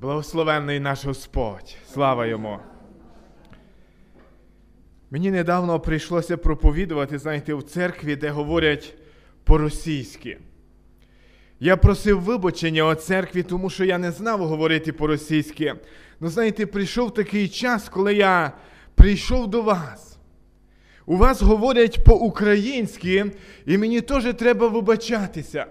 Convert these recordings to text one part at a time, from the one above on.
Благословенний наш Господь, слава йому. Мені недавно прийшлося проповідувати, знаєте, в церкві, де говорять по-російськи. Я просив вибачення у церкві, тому що я не знав говорити по-російськи. Ну, знаєте, прийшов такий час, коли я прийшов до вас. У вас говорять по-українськи, і мені теж треба вибачатися.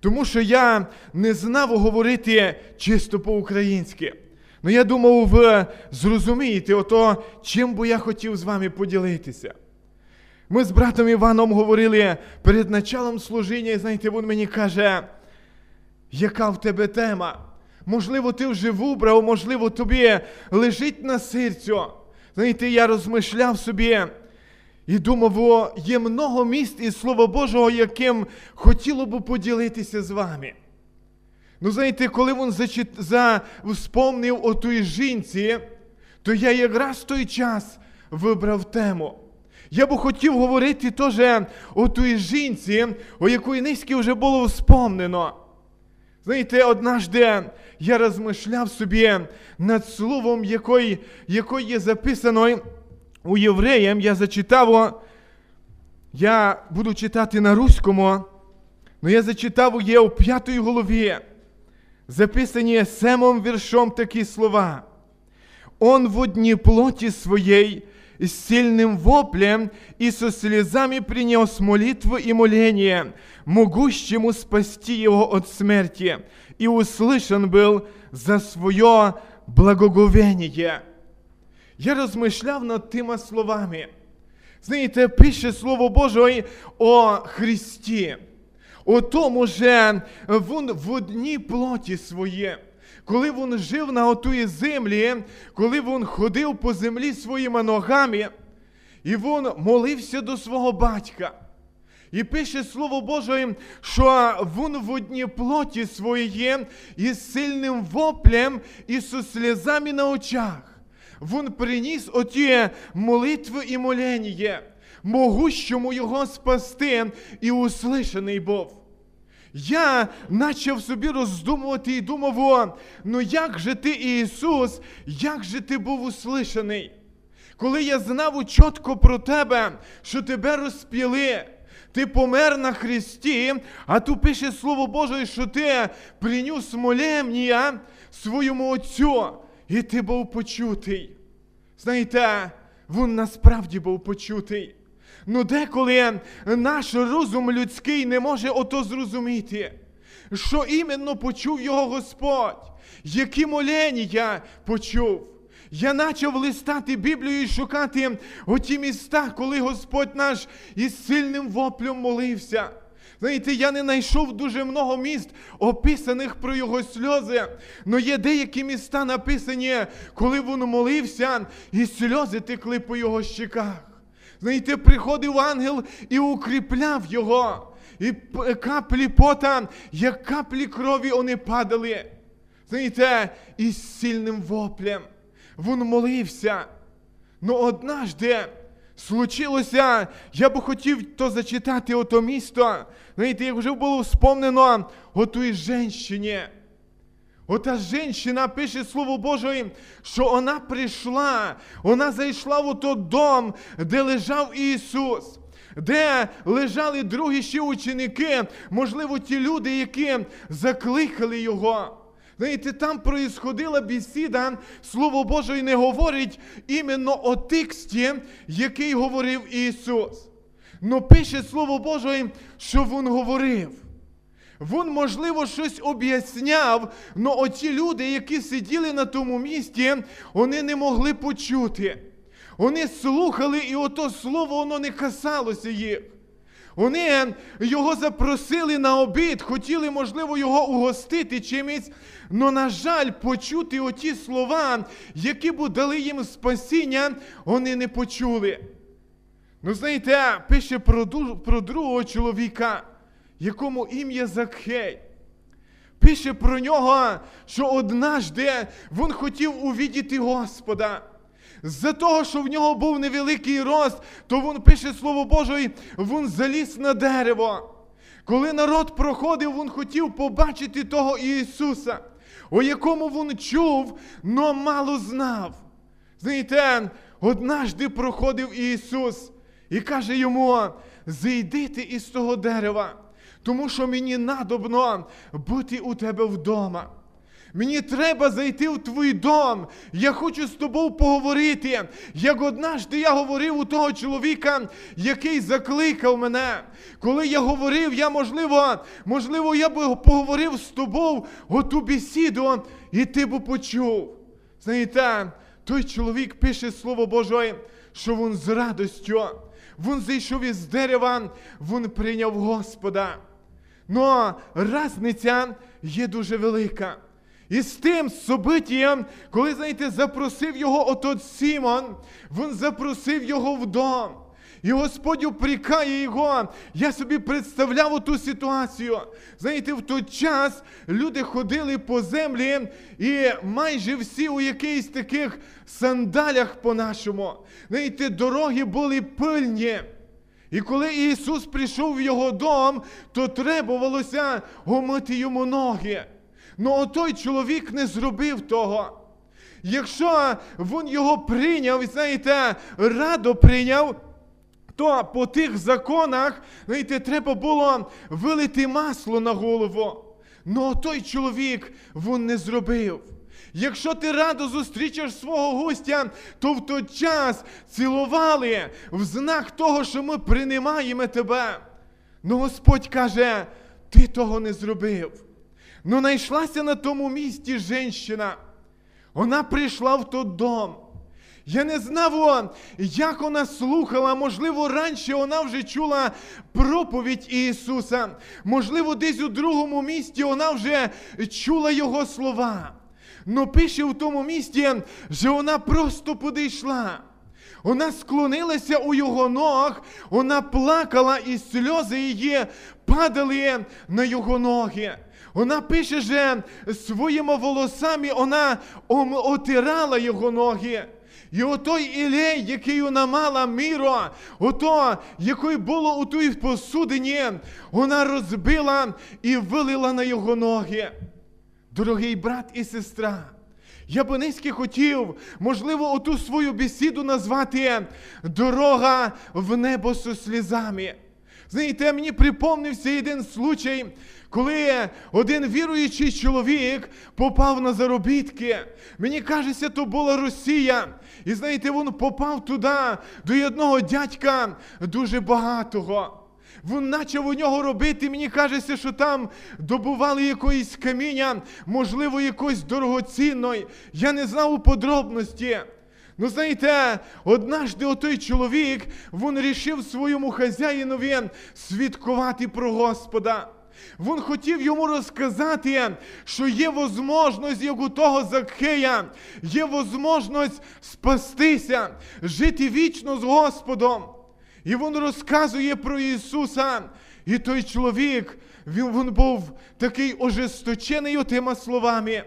Тому що я не знав говорити чисто по-українськи. Ну я думав, ви зрозумієте, ото, чим би я хотів з вами поділитися. Ми з братом Іваном говорили перед началом служіння, і знаєте, він мені каже, яка в тебе тема? Можливо, ти вже вибрав, можливо, тобі лежить на серцю. Знаєте, я розмишляв собі і думав, є много міст із Слова Божого, яким хотіло б поділитися з вами. Ну, знаєте, коли він зачит... за... вспомнив о той жінці, то я якраз в той час вибрав тему. Я би хотів говорити теж о той жінці, о якої низьки вже було вспомнено. Знаєте, однажды я розмишляв собі над словом, якої, якої є записано у євреям, я зачитав, я буду читати на руському, але я зачитав є у п'ятій голові, записані семом віршом такі слова. Он в одній плоті своей с сильным воплем и со слезами принес молитву и моление, могущему спасти его от смерти, и услышан был за свое благоговение. Я розмишляв над тими словами. Знаєте, пише Слово Боже о Христі, о тому, що Він в одній плоті своє. Коли він жив на отої землі, коли він ходив по землі своїми ногами, і він молився до свого батька. І пише Слово Боже, що він в одній плоті своєї із сильним воплем і со сльозами на очах. Він приніс оті молитви і молення, могущому його спасти і услишаний був. Я почав собі роздумувати і думав, о, ну як же ти, Ісус, як же ти був услишаний? Коли я знав чітко про тебе, що тебе розп'яли, ти помер на Христі, а тут пише Слово Боже, що ти приніс молемнія своєму Отцю, і ти був почутий. Знаєте, він насправді був почутий. Ну, деколи наш розум людський не може ото зрозуміти, що іменно почув його Господь, які молення почув. Я почав листати Біблію і шукати оті міста, коли Господь наш із сильним воплем молився. Знаєте, я не знайшов дуже много міст, описаних про його сльози, але є деякі міста написані, коли він молився, і сльози текли по його щеках. Знаєте, приходив ангел і укріпляв його. І каплі пота, як каплі крові вони падали. Знаєте, із сильним воплем. Він молився. Ну однажды случилося, я би хотів то зачитати ото місто. Знаєте, як вже було вспомнено о той женщині. Ота жінка пише Слово Боже, що вона прийшла, вона зайшла в той дом, де лежав Ісус, де лежали другі ще ученики, можливо, ті люди, які закликали Його. Знаєте, там проїсходила бесіда, Слово Боже не говорить іменно о тексті, який говорив Ісус. Но пише Слово Боже, що Він говорив. Він, можливо, щось об'ясняв, але оці люди, які сиділи на тому місці, вони не могли почути. Вони слухали, і ото слово воно не касалося їх. Вони його запросили на обід, хотіли, можливо, його угостити чимось, але, на жаль, почути оті слова, які б дали їм спасіння, вони не почули. Ну, знаєте, пише про, про другого чоловіка якому ім'я Закхей. Пише про нього, що однажды він хотів увідіти Господа. За того, що в нього був невеликий рост, то він пише Слово Боже, він заліз на дерево. Коли народ проходив, він хотів побачити того Ісуса. о якому він чув, но мало знав. Знаєте, однажди проходив Ісус і каже йому: зійди ти із того дерева, тому що мені надобно бути у тебе вдома. Мені треба зайти в твій дом. Я хочу з тобою поговорити. Як однажды я говорив у того чоловіка, який закликав мене. Коли я говорив, я можливо, можливо, я би поговорив з тобою оту бесіду, і ти б почув. Знаєте, той чоловік пише Слово Боже, що він з радостю, він зайшов із дерева, він прийняв Господа. Но разниця є дуже велика. І з тим собиттям, коли, знаєте, запросив його отот Сімон, він запросив його в дом. І Господь упрекає його. Я собі представляв оту ситуацію. Знаєте, в той час люди ходили по землі, і майже всі у якихось таких сандалях по-нашому. Знаєте, дороги були пильні. І коли Ісус прийшов в його дом, то требувалося омити йому ноги. Ну той чоловік не зробив того. Якщо він його прийняв, знаєте, радо прийняв, то по тих законах, знаєте, треба було вилити масло на голову. Ну той чоловік він не зробив. Якщо ти радо зустрічаєш свого гостя, то в той час цілували в знак того, що ми приймаємо тебе. Ну Господь каже, ти того не зробив. Ну, знайшлася на тому місці жінка. Вона прийшла в той дом. Я не знав, як вона слухала, можливо, раніше вона вже чула проповідь Ісуса. Можливо, десь у другому місті вона вже чула Його слова. Но пише в тому місті, що вона просто підійшла. Вона склонилася у його ног, вона плакала, і сльози її падали на його ноги. Вона пише, що своїми волосами вона отирала його ноги. І отой Ілей, який вона мала міро, ото, який було у тій посудині, вона розбила і вилила на його ноги. Дорогий брат і сестра, я би низьки хотів, можливо, оту свою бесіду назвати Дорога в небо зі слізами. Знаєте, мені припомнився один случай, коли один віруючий чоловік попав на заробітки. Мені кажеться, то була Росія. І знаєте, він попав туди до одного дядька дуже багатого. Він почав у нього робити, мені кажеться, що там добували якоїсь каміння, можливо, якоїсь дорогоцінної. Я не знав у подробності. Ну, знаєте, однажды отой чоловік, він рішив своєму хазяїнові свідкувати про Господа. Він хотів йому розказати, що є можливість, як у того Закхея, є можливість спастися, жити вічно з Господом. І він розказує про Ісуса. І той чоловік, він, він був такий ожесточений отима словами.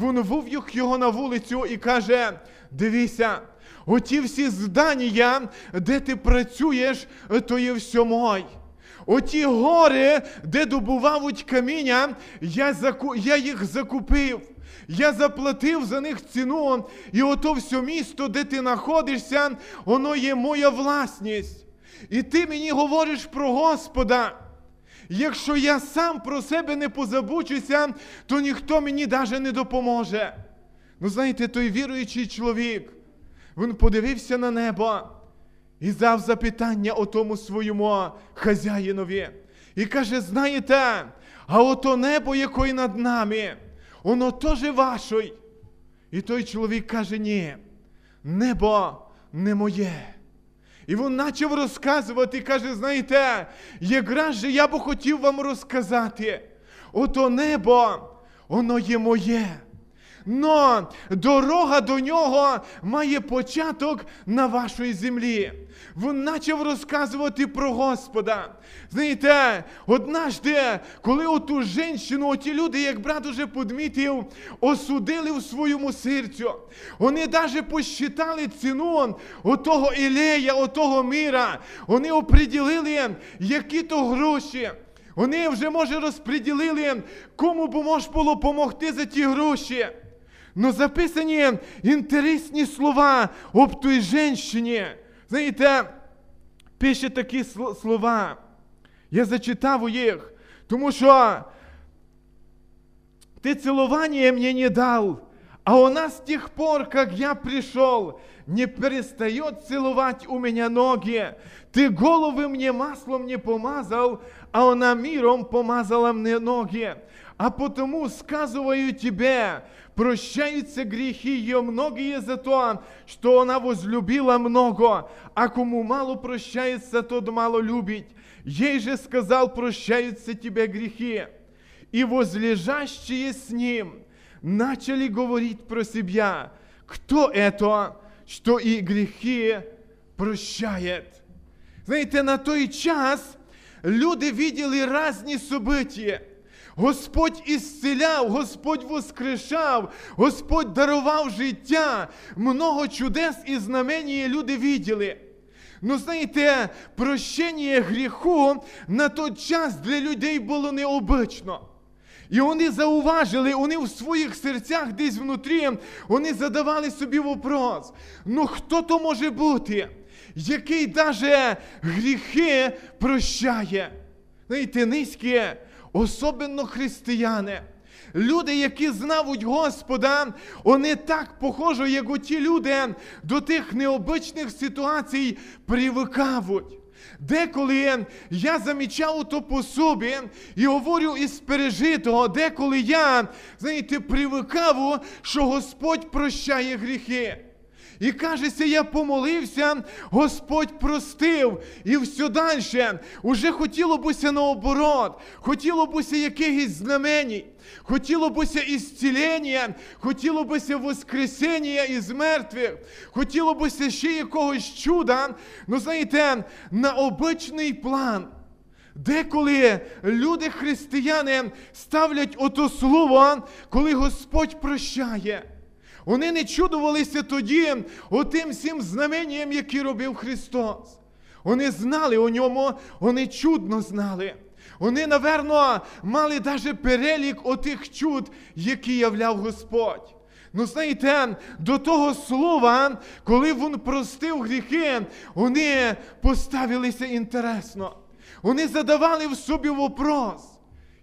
Він вивів його на вулицю і каже: дивися, оті всі здання, де ти працюєш, то є все мой. Оті гори, де добувають каміння, я заку... я їх закупив. Я заплатив за них ціну, і ото все місто, де ти знаходишся, воно є моя власність. І ти мені говориш про Господа. Якщо я сам про себе не позабучуся, то ніхто мені навіть не допоможе. Ну, знаєте, той віруючий чоловік, він подивився на небо і дав запитання отому своєму хазяїнові. І каже: знаєте, а ото небо, яке над нами, воно теж ваше. І той чоловік каже: ні, небо не моє. І він почав розказувати, каже, знаєте, якраз же я би хотів вам розказати, ото небо, воно є моє. Но дорога до нього має початок на вашій землі. Він почав розказувати про Господа. Знаєте, однажды, коли оту жінку, оті люди, як брат уже подмітив, осудили в своєму серцю, вони навіть посчитали ціну отого Ілея, отого міра. Вони оприділили, які то гроші. Вони вже, може, розподілили, кому б може було допомогти за ті гроші. Но записані інтересні слова об той женщині. Знаєте, пише такі слова. Я зачитав їх, тому що ти цілування мені не дав, а вона с тех пор, как я пришел, не перестает целовать у меня ноги. Ты головы мне маслом не помазал, а она миром помазала мне ноги. А потому сказываю тебе, прощаются грехи ее многие за то, что она возлюбила много, а кому мало прощается, тот мало любит. Ей же сказал, прощаются тебе грехи. И возлежащие с ним начали говорить про себя, кто это, что и грехи прощает. Знаєте, на той час люди видели різні события. Господь ісцеляв, Господь воскрешав, Господь дарував життя. Много чудес і знамені люди виділи. Ну, знаєте, прощення гріху на той час для людей було необично. І вони зауважили, вони в своїх серцях десь внутрі, вони задавали собі вопрос: ну хто то може бути, який даже гріхи прощає? Знаєте, низькі, особливо християни. Люди, які знають Господа, вони так похожі, як у ті люди, до тих необичних ситуацій привикають. Деколи я замічав то по собі і говорю із пережитого, деколи я, знаєте, привикав, що Господь прощає гріхи. І кажеться, я помолився, Господь простив. І все далі. Уже хотіло бися наоборот, хотіло бися якихось знамені, хотіло бися ісцілення, хотіло бися воскресення із мертвих, хотіло бися ще якогось чуда. Ну, знаєте, на обичний план. Деколи люди християни ставлять ото слово, коли Господь прощає. Вони не чудувалися тоді отим всім знаменням, які робив Христос. Вони знали у ньому, вони чудно знали. Вони, наверно, мали навіть перелік отих чуд, які являв Господь. Ну, знаєте, до того слова, коли він простив гріхи, вони поставилися інтересно. Вони задавали в собі вопрос.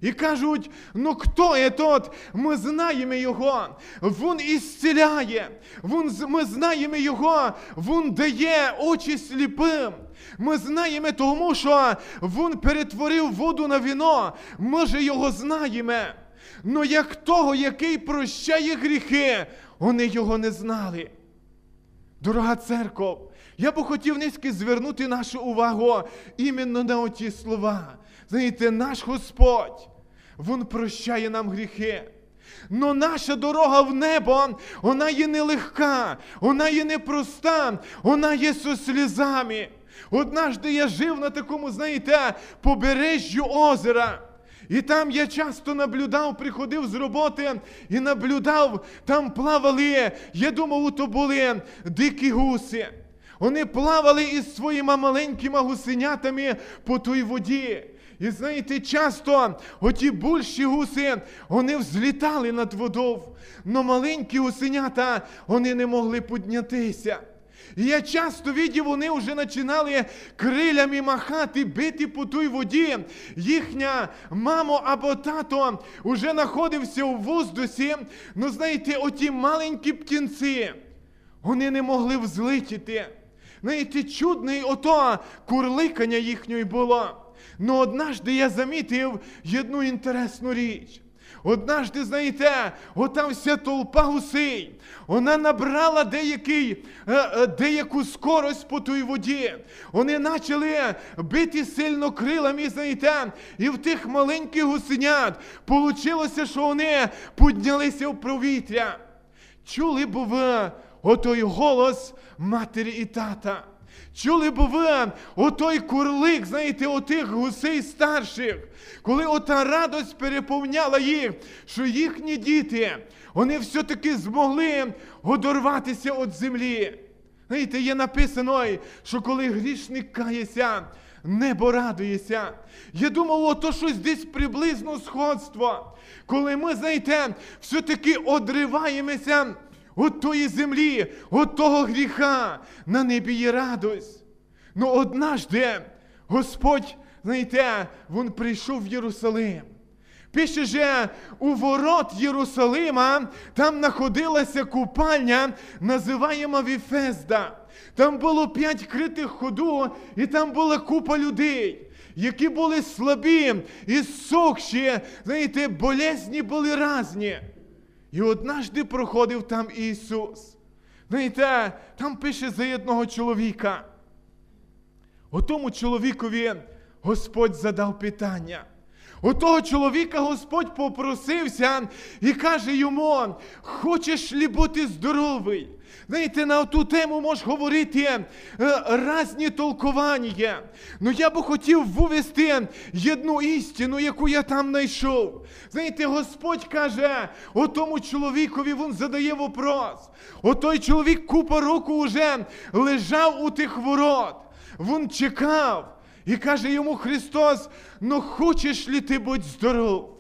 І кажуть, ну хто є тот? Ми знаємо Його, Він ісціляє, Він, ми знаємо Його, Він дає очі сліпим. Ми знаємо тому, що Він перетворив воду на віно. Ми же його знаємо. Ну як того, який прощає гріхи, вони його не знали. Дорога церков, я би хотів низьки звернути нашу увагу іменно на оті слова. Знаєте, наш Господь, Він прощає нам гріхи. Но наша дорога в небо, вона є нелегка, вона є непроста, вона є зі слізами. Однажды я жив на такому, знаєте, побережжю озера. І там я часто наблюдав, приходив з роботи і наблюдав, там плавали, я думав, то були дикі гуси. Вони плавали із своїми маленькими гусенятами по той воді. І знаєте, часто оті більші гуси, вони взлітали над водою, але маленькі гусенята вони не могли піднятися. І я часто видів, вони вже починали крилями махати, бити по той воді. Їхня мамо або тато вже знаходився у воздусі. Ну, знаєте, оті маленькі птінці, вони не могли взлетіти. Знаєте, чудне ото курликання їхньої було. Ну однажды я замітив одну інтересну річ. Однажды, знаєте, ота вся толпа гусей, вона набрала деякий, е, е, деяку скорость по той воді. Вони почали бити сильно крилами, знаєте, і в тих маленьких гусенят получилося, що вони піднялися в повітря. Чули б ви отой голос матері і тата. Чули б ви отой курлик, знаєте, отих гусей старших, коли ота радость переповняла їх, що їхні діти, вони все-таки змогли одорватися від землі. Знаєте, є написано, що коли грішник кається, небо радується. Я думав, ото щось десь приблизно сходство. Коли ми, знаєте, все-таки одриваємося від тої землі, від того гріха, на небі є радость. Ну однажды Господь, знаєте, Він прийшов в Єрусалим. Пише же, у ворот Єрусалима там знаходилася купальня, називаємо Віфезда. Там було п'ять критих ходу, і там була купа людей, які були слабі і сохші, знаєте, болезні були разні. І однажды проходив там Ісус. Знаєте, там пише за одного чоловіка. Отому чоловікові Господь задав питання. У того чоловіка Господь попросився і каже йому: хочеш ли бути здоровий? Знаєте, на ту тему можеш говорити е, різні толкування. Ну я би хотів вивести одну істину, яку я там знайшов. Знаєте, Господь каже, о тому чоловікові він задає вопрос. О той чоловік купа року вже лежав у тих ворот. Він чекав. І каже йому Христос: ну хочеш ли ти бути здоров?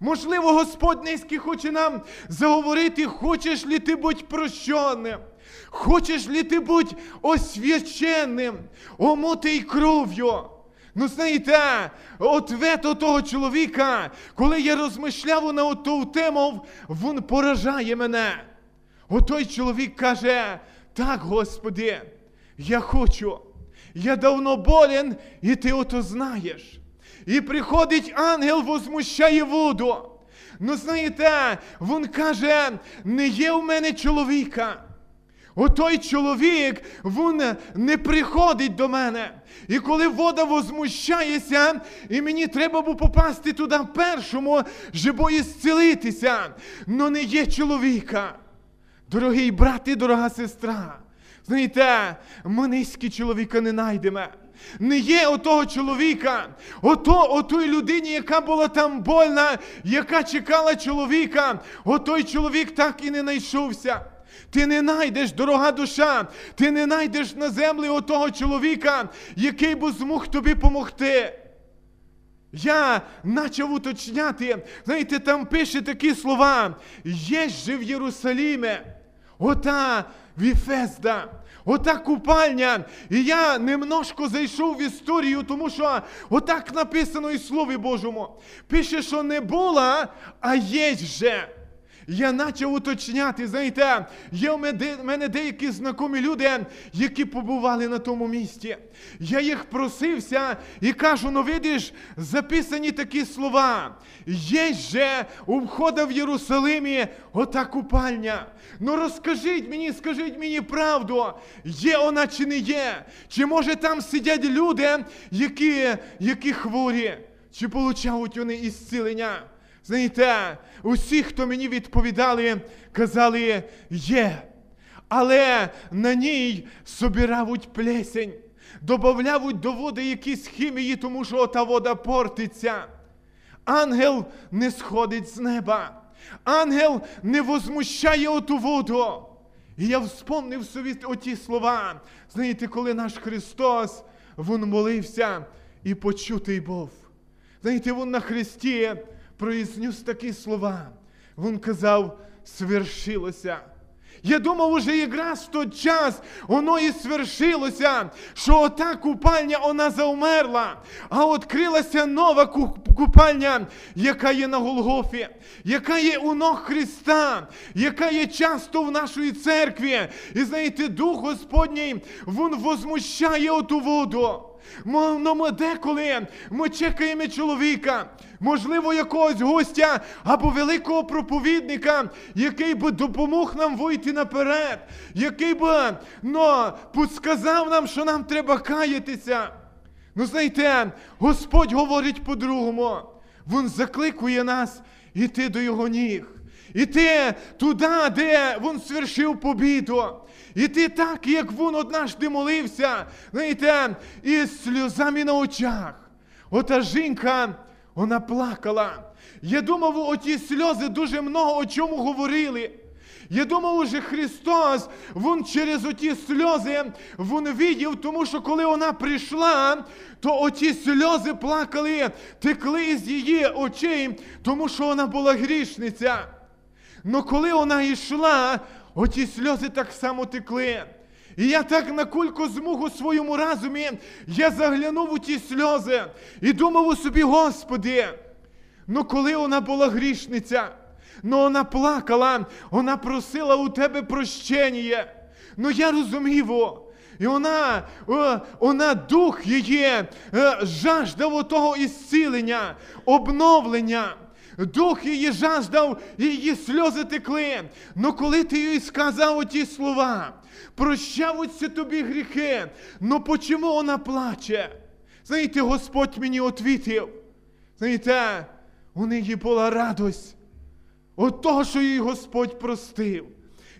Можливо, Господь низький хоче нам заговорити, хочеш ли ти бути прощеним? Хочеш ли ти бути освяченим, омутий кров'ю? Ну, знаєте, ответ того чоловіка, коли я розмишляв на ту тему, він поражає мене. Отой чоловік каже: так, Господи, я хочу. Я давно болен, і ти ото знаєш. І приходить ангел, возмущає воду. Ну, знаєте, він каже, не є в мене чоловіка. Отой чоловік, він не приходить до мене. І коли вода возмущається, і мені треба було попасти туди першому, щоб ісцілитися, но не є чоловіка. Дорогий брат і дорога сестра. Знаєте, ми низькі чоловіка не знайдемо. Не є отого чоловіка, ото, отої людині, яка була там больна, яка чекала чоловіка, отой чоловік так і не знайшовся. Ти не знайдеш, дорога душа, ти не знайдеш на землі отого чоловіка, який би змог тобі помогти. Я почав уточняти, знаєте, там пише такі слова: є же в Єрусалімі, ота Віфезда, ота купальня. І я немножко зайшов в історію, тому що отак написано і Слові Божому. Пише, що не була, а є же. Я почав уточняти, знаєте, є в мене деякі знайомі люди, які побували на тому місці. Я їх просився і кажу: ну видиш, записані такі слова. Є же у входа в Єрусалимі ота купальня. Ну розкажіть мені, скажіть мені правду, є вона чи не є? Чи може там сидять люди, які, які хворі, чи получають вони ісцілення? Знаєте, усі, хто мені відповідали, казали є. Але на ній собирають плесень, додають до води якісь хімії, тому що та вода портиться. Ангел не сходить з неба. Ангел не возмущає оту воду. І я вспомнив собі оті слова. Знаєте, коли наш Христос Він молився і почутий був. Знаєте, Він на Христі произнес такі слова. Він казав, свершилося. Я думав, уже якраз в той час воно і свершилося, що ота купальня вона заумерла, а відкрилася нова купальня, яка є на Голгофі, яка є у ног Христа, яка є часто в нашій церкві. І знаєте, Дух Господній, Він возмущає оту воду. Ну, ми деколи ми чекаємо чоловіка, можливо, якогось гостя або великого проповідника, який би допомог нам вийти наперед, який би ну, підсказав нам, що нам треба каятися. Ну, знаєте, Господь говорить по-другому. Він закликує нас іти до його ніг. Іти туди, де він свершив побіду. І ти так, як він однажды молився, знаєте, із сльозами на очах. Ота жінка, вона плакала. Я думав, оті сльози дуже много о чому говорили. Я думав, уже Христос, Він через оті сльози Він видів, тому що коли вона прийшла, то оті сльози плакали, текли із її очей, тому що вона була грішниця. Но коли вона йшла, оті сльози так само текли. І я так на кульку змуг у своєму разумі, я заглянув у ті сльози і думав у собі, Господи, ну коли вона була грішниця, ну вона плакала, вона просила у тебе прощення. Ну я розумів. І вона, вона дух її е, жаждав отого ісцілення, обновлення. Дух її жаждав, і її сльози текли. Но коли ти їй сказав оті слова, прощавуться тобі гріхи, ну почому вона плаче? Знаєте, Господь мені отвітив. Знаєте, у неї була радость от того, що їй Господь простив.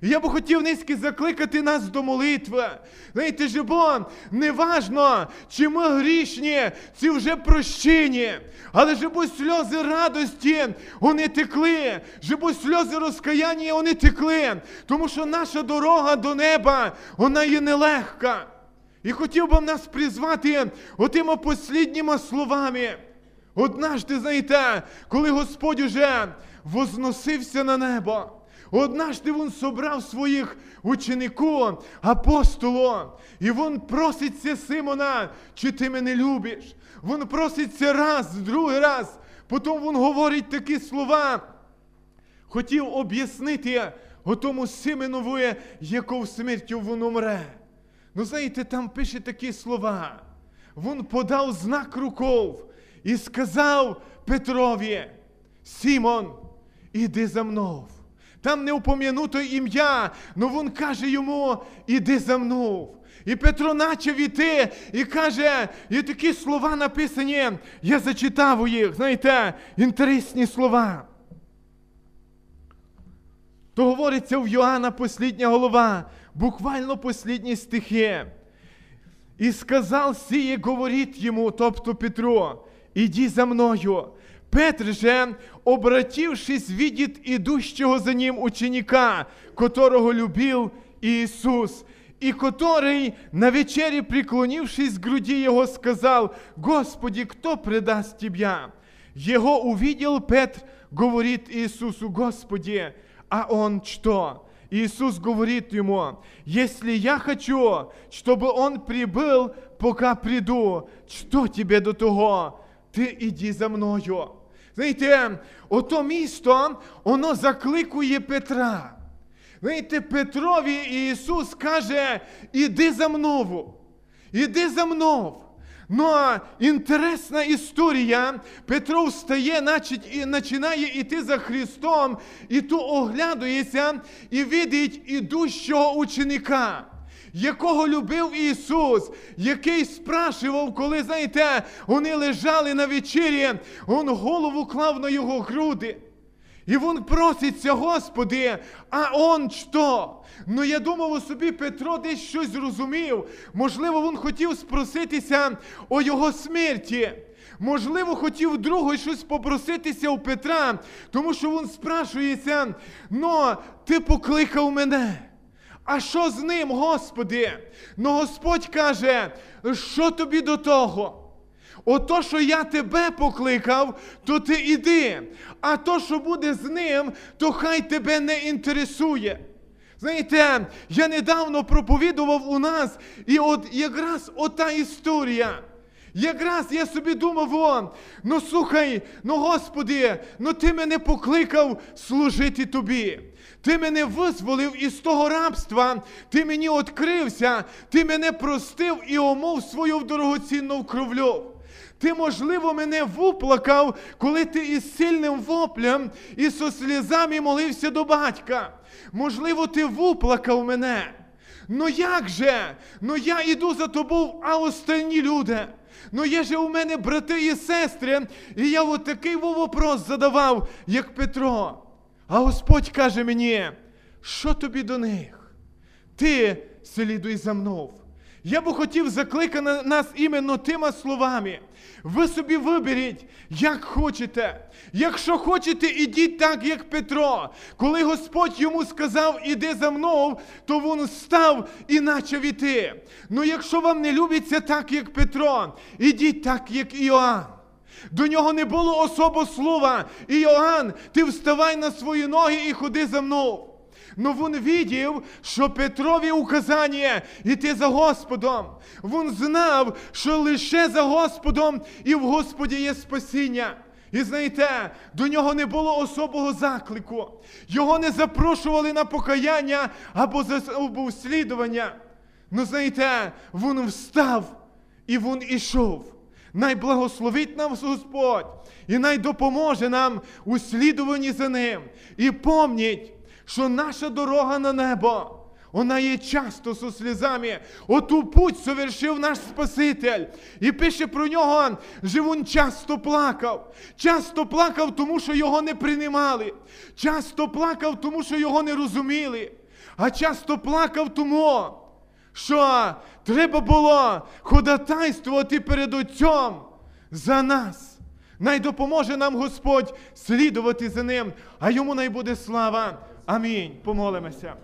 Я би хотів низьки закликати нас до молитви. Знаєте, же, бо неважно, чи ми грішні, чи вже прощені, але же бо сльози радості вони текли, бо сльози розкаяння вони текли, тому що наша дорога до неба, вона є нелегка. І хотів би нас призвати отими послідніми словами. Однажды, знаєте, коли Господь уже возносився на небо, однажды Він собрав своїх учеників, апостолів, і Він проситься Симона, чи ти мене любиш? Він проситься раз, другий раз, потім Він говорить такі слова. Хотів об'яснити отому Сименові, якого смертю він умре. Ну, знаєте, там пише такі слова. Він подав знак руков і сказав Петрові, Сімон, іди за мною. Там не упом'януто ім'я, але він каже йому, іди за мною. І Петро почав іти і каже, і такі слова написані, я зачитав їх, знаєте, інтересні слова. То говориться в Йоанна послідня голова, буквально послідні стихи. І сказав сіє, говорить йому, тобто Петро, іди за мною. Петр же, обратившись, видит идущего за ним ученика, которого любил Иисус, и который, на вечере преклонившись к груди его, сказал, «Господи, кто предаст Тебя?» Его увидел Петр, говорит Иисусу, «Господи, а он что?» Иисус говорит ему, если я хочу, чтобы он прибыл, пока приду, что тебе до того? Ти іди за мною. Знаєте, ото місто, воно закликує Петра. Знаєте, Петрові Ісус каже, іди за мною, іди за мною. Ну, а інтересна історія. Петро встає, значить, і починає йти за Христом, і ту оглядується і видить ідущого ученика. Якого любив Ісус, який спрашував, коли, знаєте, вони лежали на вечері, він голову клав на його груди. І він проситься, Господи, а он що? Ну я думав у собі, Петро десь щось зрозумів. Можливо, він хотів спроситися о його смерті. Можливо, хотів другого щось попроситися у Петра, тому що він спрашується, ну, ти покликав мене. А що з ним, Господи? Ну Господь каже, що тобі до того? Ото, що я тебе покликав, то ти іди. А то, що буде з ним, то хай тебе не інтересує. Знаєте, я недавно проповідував у нас, і от якраз ота історія. Якраз я собі думав, о, ну слухай, ну Господи, ну ти мене покликав служити тобі. Ти мене визволив із того рабства, ти мені відкрився, ти мене простив і омов свою дорогоцінну кровлю. Ти, можливо, мене вуплакав, коли ти із сильним воплем і со слізами молився до батька. Можливо, ти вуплакав мене. Ну як же? Ну я іду за тобою, а останні люди. Ну є же у мене брати і сестри, і я от такий вопрос задавав, як Петро. А Господь каже мені, що тобі до них? Ти слідуй за мною. Я би хотів закликати нас іменно тими словами. Ви собі виберіть, як хочете. Якщо хочете, ідіть так, як Петро. Коли Господь йому сказав, іди за мною, то він став і почав іти. Ну якщо вам не любиться так, як Петро, ідіть так, як Іоанн. До нього не було особо слова. Іоанн, ти вставай на свої ноги і ходи за мною. Но він видів, що Петрові указання йти за Господом. Він знав, що лише за Господом і в Господі є спасіння. І знаєте, до нього не було особого заклику. Його не запрошували на покаяння або за або слідування. Ну знаєте, він встав і він ішов. Най благословить нам Господь і най допоможе нам у слідуванні за ним. І помніть, що наша дорога на небо, вона є часто со слізами. Оту путь совершив наш Спаситель. І пише про нього, він часто плакав. Часто плакав, тому що його не приймали. Часто плакав, тому що його не розуміли. А часто плакав тому, що треба було ходатайствувати перед Отцем за нас. Най допоможе нам Господь слідувати за ним, а йому най буде слава. Амінь. Помолимося.